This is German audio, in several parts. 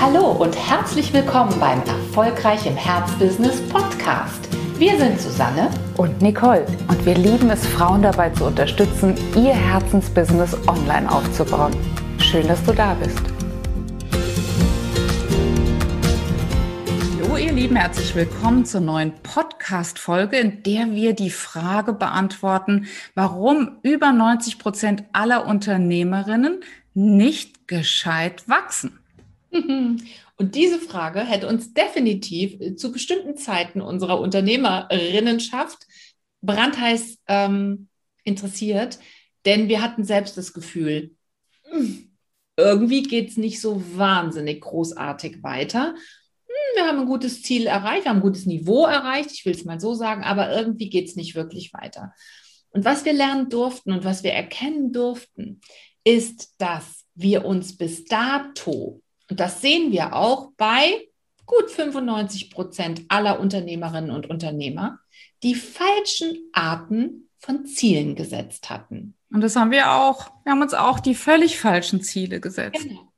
Hallo und herzlich willkommen beim Erfolgreich im Herzbusiness Podcast. Wir sind Susanne und Nicole und wir lieben es, Frauen dabei zu unterstützen, ihr Herzensbusiness online aufzubauen. Schön, dass du da bist. Hallo ihr Lieben, herzlich willkommen zur neuen Podcast-Folge, in der wir die Frage beantworten, warum über 90 Prozent aller Unternehmerinnen nicht gescheit wachsen. Und diese Frage hätte uns definitiv äh, zu bestimmten Zeiten unserer Unternehmerinnenschaft brandheiß ähm, interessiert, denn wir hatten selbst das Gefühl, hm, irgendwie geht es nicht so wahnsinnig großartig weiter. Hm, wir haben ein gutes Ziel erreicht, wir haben ein gutes Niveau erreicht, ich will es mal so sagen, aber irgendwie geht es nicht wirklich weiter. Und was wir lernen durften und was wir erkennen durften, ist, dass wir uns bis dato und das sehen wir auch bei gut 95 Prozent aller Unternehmerinnen und Unternehmer, die falschen Arten von Zielen gesetzt hatten. Und das haben wir auch. Wir haben uns auch die völlig falschen Ziele gesetzt. Genau.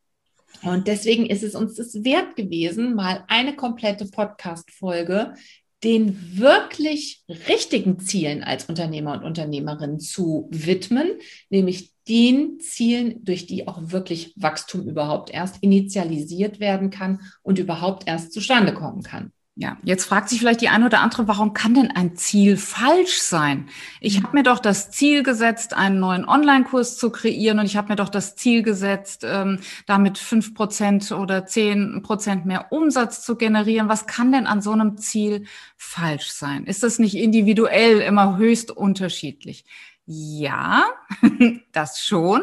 Und deswegen ist es uns das wert gewesen, mal eine komplette Podcast-Folge den wirklich richtigen Zielen als Unternehmer und Unternehmerin zu widmen, nämlich den Zielen, durch die auch wirklich Wachstum überhaupt erst initialisiert werden kann und überhaupt erst zustande kommen kann. Ja, jetzt fragt sich vielleicht die eine oder andere, warum kann denn ein Ziel falsch sein? Ich mhm. habe mir doch das Ziel gesetzt, einen neuen Online-Kurs zu kreieren und ich habe mir doch das Ziel gesetzt, ähm, damit fünf Prozent oder zehn Prozent mehr Umsatz zu generieren. Was kann denn an so einem Ziel falsch sein? Ist das nicht individuell immer höchst unterschiedlich? Ja, das schon.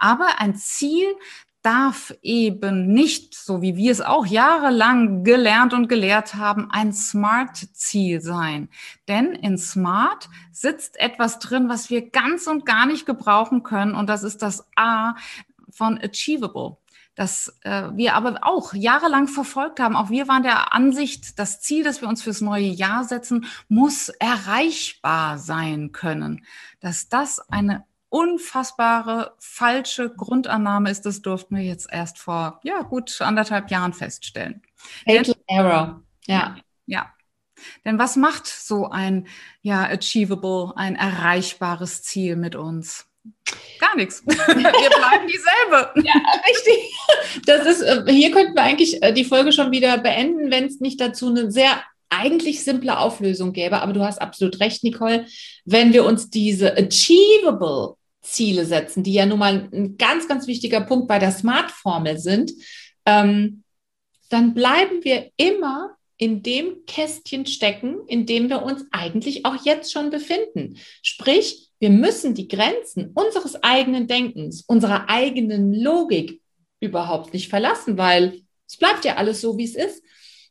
Aber ein Ziel darf eben nicht, so wie wir es auch jahrelang gelernt und gelehrt haben, ein Smart-Ziel sein. Denn in Smart sitzt etwas drin, was wir ganz und gar nicht gebrauchen können. Und das ist das A von Achievable das äh, wir aber auch jahrelang verfolgt haben. Auch wir waren der Ansicht, das Ziel, das wir uns fürs neue Jahr setzen, muss erreichbar sein können. Dass das eine unfassbare falsche Grundannahme ist, das durften wir jetzt erst vor ja gut anderthalb Jahren feststellen. Fatal Error, ja. Ja. Denn was macht so ein ja achievable, ein erreichbares Ziel mit uns? Gar nichts. Wir bleiben dieselbe. Ja, richtig. Das ist, äh, hier könnten wir eigentlich äh, die Folge schon wieder beenden, wenn es nicht dazu eine sehr eigentlich simple Auflösung gäbe. Aber du hast absolut recht, Nicole. Wenn wir uns diese achievable Ziele setzen, die ja nun mal ein ganz, ganz wichtiger Punkt bei der Smart-Formel sind, ähm, dann bleiben wir immer in dem Kästchen stecken, in dem wir uns eigentlich auch jetzt schon befinden. Sprich, wir müssen die Grenzen unseres eigenen Denkens, unserer eigenen Logik überhaupt nicht verlassen, weil es bleibt ja alles so, wie es ist.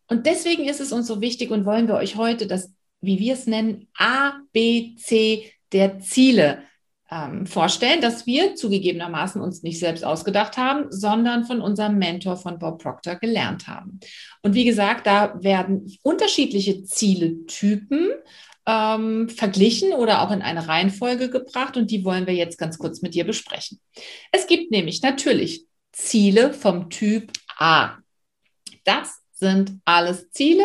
Und deswegen ist es uns so wichtig und wollen wir euch heute das, wie wir es nennen, A, B, C der Ziele ähm, vorstellen, dass wir zugegebenermaßen uns nicht selbst ausgedacht haben, sondern von unserem Mentor von Bob Proctor gelernt haben. Und wie gesagt, da werden unterschiedliche Zieletypen ähm, verglichen oder auch in eine Reihenfolge gebracht und die wollen wir jetzt ganz kurz mit dir besprechen. Es gibt nämlich natürlich Ziele vom Typ A. Das sind alles Ziele,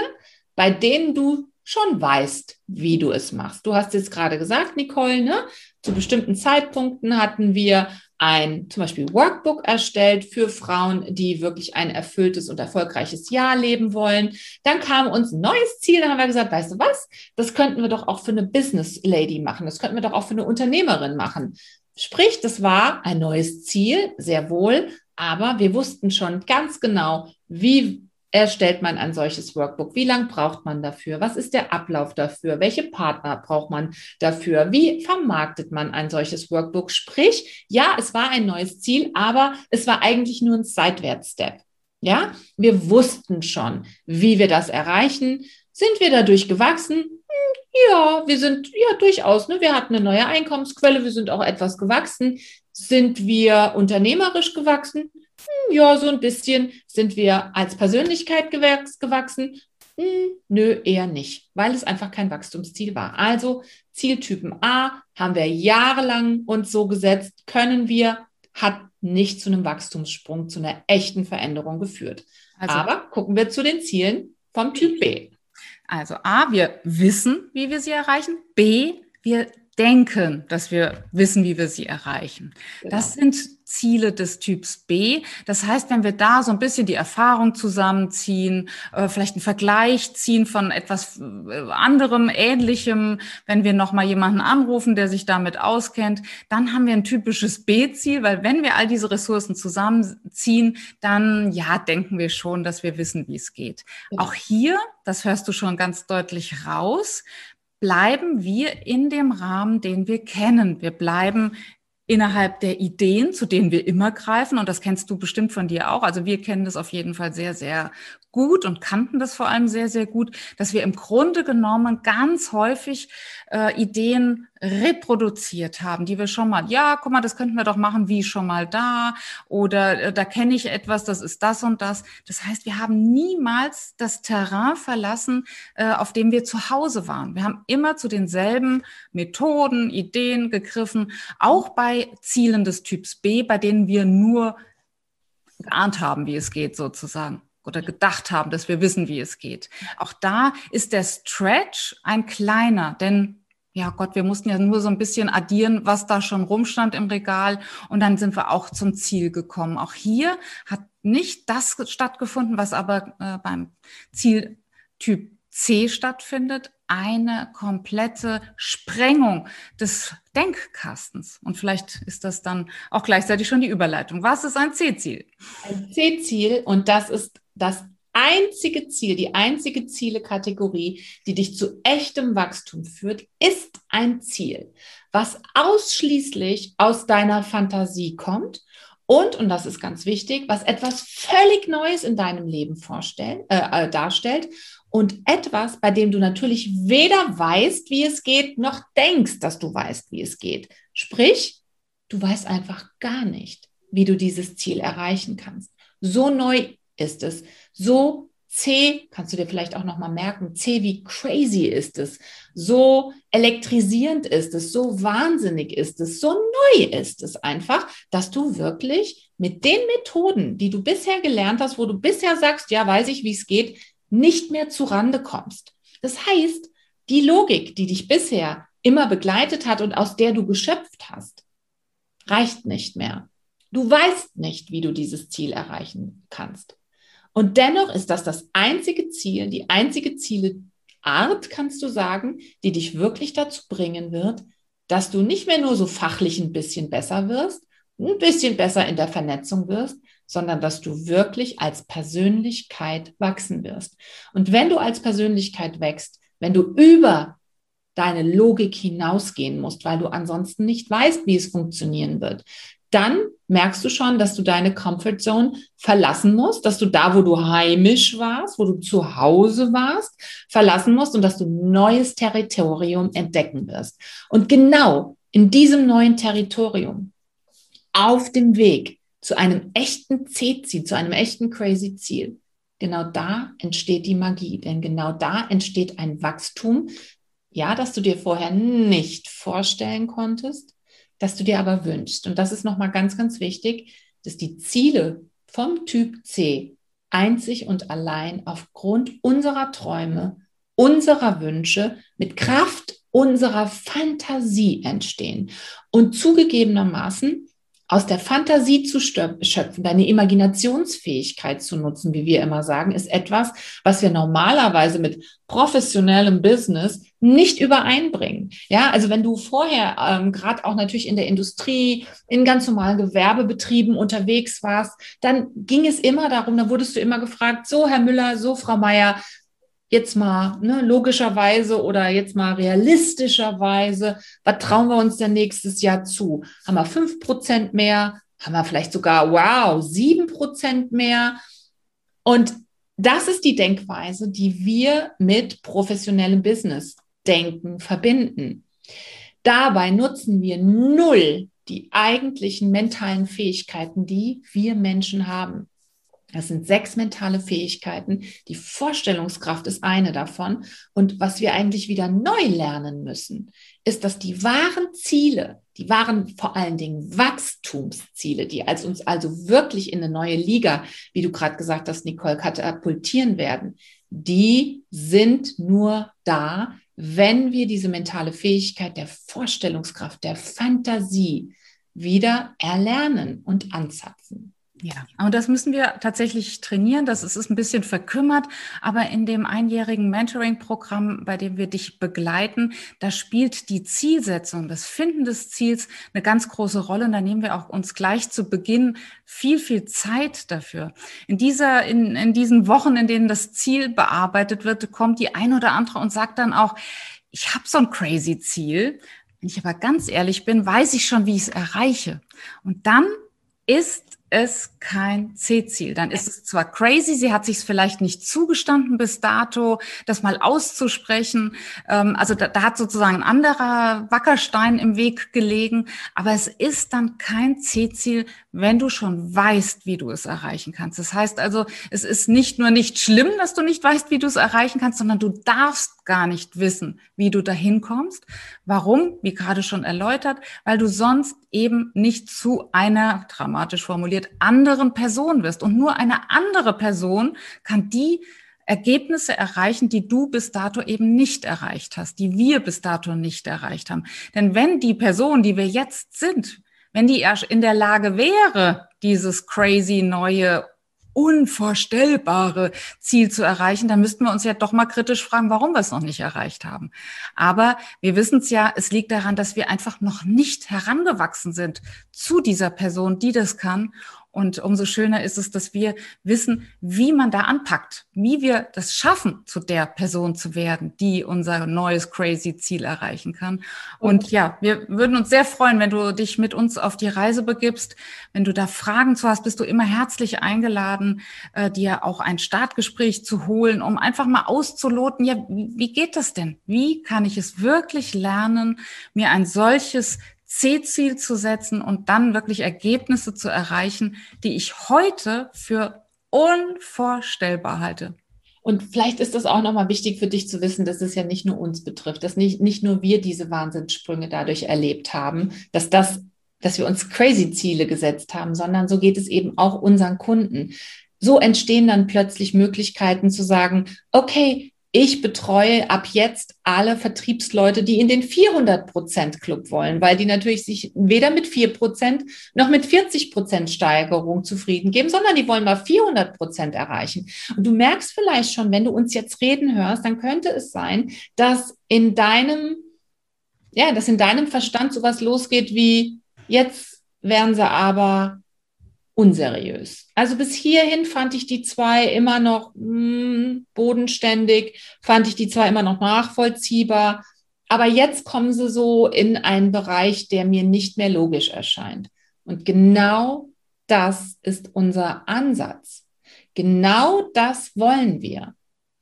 bei denen du schon weißt, wie du es machst. Du hast jetzt gerade gesagt, Nicole, ne? Zu bestimmten Zeitpunkten hatten wir ein zum Beispiel Workbook erstellt für Frauen, die wirklich ein erfülltes und erfolgreiches Jahr leben wollen. Dann kam uns ein neues Ziel, dann haben wir gesagt, weißt du was, das könnten wir doch auch für eine Business Lady machen, das könnten wir doch auch für eine Unternehmerin machen. Sprich, das war ein neues Ziel, sehr wohl, aber wir wussten schon ganz genau, wie erstellt man ein solches Workbook? Wie lange braucht man dafür? Was ist der Ablauf dafür? Welche Partner braucht man dafür? Wie vermarktet man ein solches Workbook? Sprich, ja, es war ein neues Ziel, aber es war eigentlich nur ein Seitwärtsstep. Ja, wir wussten schon, wie wir das erreichen. Sind wir dadurch gewachsen? Hm, ja, wir sind ja durchaus. Ne? Wir hatten eine neue Einkommensquelle, wir sind auch etwas gewachsen. Sind wir unternehmerisch gewachsen? Hm, ja, so ein bisschen. Sind wir als Persönlichkeit gewachsen? Hm, nö, eher nicht, weil es einfach kein Wachstumsziel war. Also Zieltypen A haben wir jahrelang uns so gesetzt, können wir, hat nicht zu einem Wachstumssprung, zu einer echten Veränderung geführt. Also, Aber gucken wir zu den Zielen vom Typ B. Also A, wir wissen, wie wir sie erreichen. B, wir denken, dass wir wissen, wie wir sie erreichen. Genau. Das sind Ziele des Typs B. Das heißt, wenn wir da so ein bisschen die Erfahrung zusammenziehen, äh, vielleicht einen Vergleich ziehen von etwas äh, anderem, ähnlichem, wenn wir nochmal jemanden anrufen, der sich damit auskennt, dann haben wir ein typisches B-Ziel, weil wenn wir all diese Ressourcen zusammenziehen, dann ja, denken wir schon, dass wir wissen, wie es geht. Genau. Auch hier, das hörst du schon ganz deutlich raus, bleiben wir in dem Rahmen, den wir kennen. Wir bleiben innerhalb der Ideen, zu denen wir immer greifen. Und das kennst du bestimmt von dir auch. Also wir kennen das auf jeden Fall sehr, sehr gut und kannten das vor allem sehr, sehr gut, dass wir im Grunde genommen ganz häufig äh, Ideen reproduziert haben, die wir schon mal, ja, guck mal, das könnten wir doch machen, wie schon mal da oder äh, da kenne ich etwas, das ist das und das. Das heißt, wir haben niemals das Terrain verlassen, äh, auf dem wir zu Hause waren. Wir haben immer zu denselben Methoden, Ideen gegriffen, auch bei Zielen des Typs B, bei denen wir nur geahnt haben, wie es geht sozusagen oder gedacht haben, dass wir wissen, wie es geht. Auch da ist der Stretch ein kleiner, denn ja Gott, wir mussten ja nur so ein bisschen addieren, was da schon rumstand im Regal und dann sind wir auch zum Ziel gekommen. Auch hier hat nicht das stattgefunden, was aber äh, beim Zieltyp C stattfindet, eine komplette Sprengung des Denkkastens. Und vielleicht ist das dann auch gleichzeitig schon die Überleitung. Was ist ein C-Ziel? Ein C-Ziel, und das ist das einzige Ziel, die einzige Zielekategorie, die dich zu echtem Wachstum führt, ist ein Ziel, was ausschließlich aus deiner Fantasie kommt und, und das ist ganz wichtig, was etwas völlig Neues in deinem Leben vorstellen, äh, äh, darstellt und etwas, bei dem du natürlich weder weißt, wie es geht, noch denkst, dass du weißt, wie es geht. Sprich, du weißt einfach gar nicht, wie du dieses Ziel erreichen kannst. So neu ist es. So C, kannst du dir vielleicht auch nochmal merken, C wie crazy ist es, so elektrisierend ist es, so wahnsinnig ist es, so neu ist es einfach, dass du wirklich mit den Methoden, die du bisher gelernt hast, wo du bisher sagst, ja, weiß ich, wie es geht, nicht mehr zu Rande kommst. Das heißt, die Logik, die dich bisher immer begleitet hat und aus der du geschöpft hast, reicht nicht mehr. Du weißt nicht, wie du dieses Ziel erreichen kannst. Und dennoch ist das das einzige Ziel, die einzige Zieleart, kannst du sagen, die dich wirklich dazu bringen wird, dass du nicht mehr nur so fachlich ein bisschen besser wirst, ein bisschen besser in der Vernetzung wirst, sondern dass du wirklich als Persönlichkeit wachsen wirst. Und wenn du als Persönlichkeit wächst, wenn du über deine Logik hinausgehen musst, weil du ansonsten nicht weißt, wie es funktionieren wird, dann merkst du schon, dass du deine Comfort Zone verlassen musst, dass du da, wo du heimisch warst, wo du zu Hause warst, verlassen musst und dass du neues Territorium entdecken wirst. Und genau in diesem neuen Territorium, auf dem Weg zu einem echten C-Ziel, zu einem echten crazy Ziel, genau da entsteht die Magie, denn genau da entsteht ein Wachstum, ja, das du dir vorher nicht vorstellen konntest, das du dir aber wünschst. Und das ist nochmal ganz, ganz wichtig, dass die Ziele vom Typ C einzig und allein aufgrund unserer Träume, unserer Wünsche mit Kraft unserer Fantasie entstehen. Und zugegebenermaßen aus der Fantasie zu schöpfen, deine Imaginationsfähigkeit zu nutzen, wie wir immer sagen, ist etwas, was wir normalerweise mit professionellem Business nicht übereinbringen. Ja, also wenn du vorher ähm, gerade auch natürlich in der Industrie, in ganz normalen Gewerbebetrieben unterwegs warst, dann ging es immer darum, da wurdest du immer gefragt, so Herr Müller, so Frau Meier, jetzt mal ne, logischerweise oder jetzt mal realistischerweise, was trauen wir uns denn nächstes Jahr zu? Haben wir fünf Prozent mehr? Haben wir vielleicht sogar, wow, sieben Prozent mehr? Und das ist die Denkweise, die wir mit professionellem Business denken verbinden. Dabei nutzen wir null die eigentlichen mentalen Fähigkeiten, die wir Menschen haben. Das sind sechs mentale Fähigkeiten. Die Vorstellungskraft ist eine davon. Und was wir eigentlich wieder neu lernen müssen, ist, dass die wahren Ziele, die wahren vor allen Dingen Wachstumsziele, die als uns also wirklich in eine neue Liga, wie du gerade gesagt hast, Nicole, katapultieren werden, die sind nur da, wenn wir diese mentale Fähigkeit der Vorstellungskraft, der Fantasie wieder erlernen und anzapfen. Ja, und das müssen wir tatsächlich trainieren. Das ist, ist ein bisschen verkümmert, aber in dem einjährigen Mentoring-Programm, bei dem wir dich begleiten, da spielt die Zielsetzung, das Finden des Ziels eine ganz große Rolle. Und da nehmen wir auch uns gleich zu Beginn viel, viel Zeit dafür. In dieser, in, in diesen Wochen, in denen das Ziel bearbeitet wird, kommt die ein oder andere und sagt dann auch, ich habe so ein crazy Ziel. Wenn ich aber ganz ehrlich bin, weiß ich schon, wie ich es erreiche. Und dann ist es kein C-Ziel. Dann ist es zwar crazy, sie hat sich es vielleicht nicht zugestanden bis dato, das mal auszusprechen. Ähm, also da, da hat sozusagen ein anderer Wackerstein im Weg gelegen, aber es ist dann kein C-Ziel, wenn du schon weißt, wie du es erreichen kannst. Das heißt also, es ist nicht nur nicht schlimm, dass du nicht weißt, wie du es erreichen kannst, sondern du darfst gar nicht wissen, wie du dahin kommst. Warum? Wie gerade schon erläutert, weil du sonst eben nicht zu einer, dramatisch formuliert, anderen Person wirst. Und nur eine andere Person kann die Ergebnisse erreichen, die du bis dato eben nicht erreicht hast, die wir bis dato nicht erreicht haben. Denn wenn die Person, die wir jetzt sind, wenn die erst in der Lage wäre, dieses crazy neue unvorstellbare Ziel zu erreichen, dann müssten wir uns ja doch mal kritisch fragen, warum wir es noch nicht erreicht haben. Aber wir wissen es ja, es liegt daran, dass wir einfach noch nicht herangewachsen sind zu dieser Person, die das kann. Und umso schöner ist es, dass wir wissen, wie man da anpackt, wie wir das schaffen, zu der Person zu werden, die unser neues crazy Ziel erreichen kann. Und ja, wir würden uns sehr freuen, wenn du dich mit uns auf die Reise begibst. Wenn du da Fragen zu hast, bist du immer herzlich eingeladen, äh, dir auch ein Startgespräch zu holen, um einfach mal auszuloten, ja, wie geht das denn? Wie kann ich es wirklich lernen, mir ein solches C-Ziel zu setzen und dann wirklich Ergebnisse zu erreichen, die ich heute für unvorstellbar halte. Und vielleicht ist das auch nochmal wichtig für dich zu wissen, dass es ja nicht nur uns betrifft, dass nicht, nicht nur wir diese Wahnsinnssprünge dadurch erlebt haben, dass das, dass wir uns crazy Ziele gesetzt haben, sondern so geht es eben auch unseren Kunden. So entstehen dann plötzlich Möglichkeiten zu sagen, okay, ich betreue ab jetzt alle Vertriebsleute, die in den 400% Club wollen, weil die natürlich sich weder mit 4% noch mit 40% Steigerung zufrieden geben, sondern die wollen mal 400% erreichen. Und du merkst vielleicht schon, wenn du uns jetzt reden hörst, dann könnte es sein, dass in deinem, ja, dass in deinem Verstand sowas losgeht wie, jetzt werden sie aber unseriös. Also bis hierhin fand ich die zwei immer noch mh, hm, bodenständig, fand ich die zwei immer noch nachvollziehbar. Aber jetzt kommen sie so in einen Bereich, der mir nicht mehr logisch erscheint. Und genau das ist unser Ansatz. Genau das wollen wir.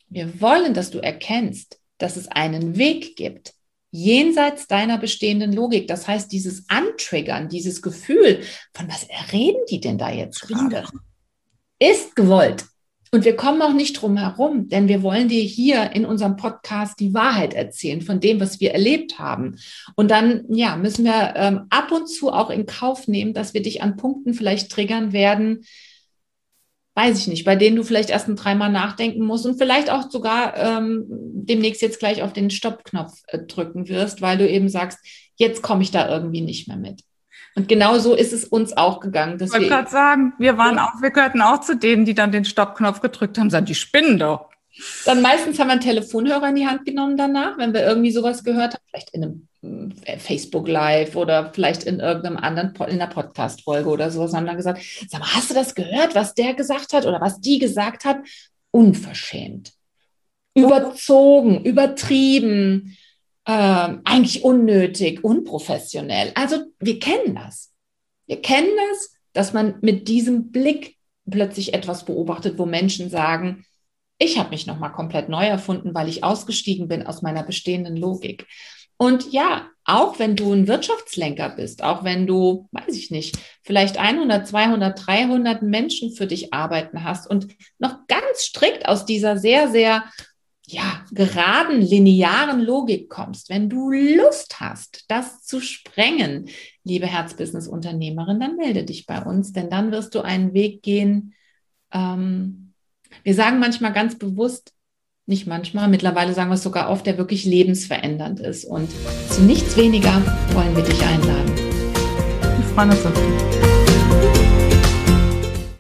Wir wollen, dass du erkennst, dass es einen Weg gibt, jenseits deiner bestehenden Logik. Das heißt, dieses Antriggern, dieses Gefühl, von was reden die denn da jetzt gerade, ist gewollt. Und wir kommen auch nicht drum herum, denn wir wollen dir hier in unserem Podcast die Wahrheit erzählen von dem, was wir erlebt haben. Und dann, ja, müssen wir ähm, ab und zu auch in Kauf nehmen, dass wir dich an Punkten vielleicht triggern werden, weiß ich nicht, bei denen du vielleicht erst ein dreimal nachdenken musst und vielleicht auch sogar ähm, demnächst jetzt gleich auf den Stoppknopf äh, drücken wirst, weil du eben sagst, jetzt komme ich da irgendwie nicht mehr mit. Und genau so ist es uns auch gegangen. ich wollte gerade sagen, wir waren auch, wir gehörten auch zu denen, die dann den Stoppknopf gedrückt haben, sagen, die spinnen doch. Dann meistens haben wir einen Telefonhörer in die Hand genommen danach, wenn wir irgendwie sowas gehört haben, vielleicht in einem äh, Facebook Live oder vielleicht in irgendeinem anderen, in einer Podcast-Folge oder sowas, haben dann gesagt, sag mal, hast du das gehört, was der gesagt hat oder was die gesagt hat? Unverschämt. Überzogen, übertrieben, äh, eigentlich unnötig, unprofessionell. Also wir kennen das. Wir kennen das, dass man mit diesem Blick plötzlich etwas beobachtet, wo Menschen sagen, ich habe mich nochmal komplett neu erfunden, weil ich ausgestiegen bin aus meiner bestehenden Logik. Und ja, auch wenn du ein Wirtschaftslenker bist, auch wenn du, weiß ich nicht, vielleicht 100, 200, 300 Menschen für dich arbeiten hast und noch ganz strikt aus dieser sehr, sehr ja, geraden, linearen Logik kommst, wenn du Lust hast, das zu sprengen, liebe Herzbusiness-Unternehmerin, dann melde dich bei uns, denn dann wirst du einen Weg gehen. Ähm, wir sagen manchmal ganz bewusst, nicht manchmal, mittlerweile sagen wir es sogar oft, der wirklich lebensverändernd ist. Und zu nichts weniger wollen wir dich einladen. Wir freuen uns auf dich.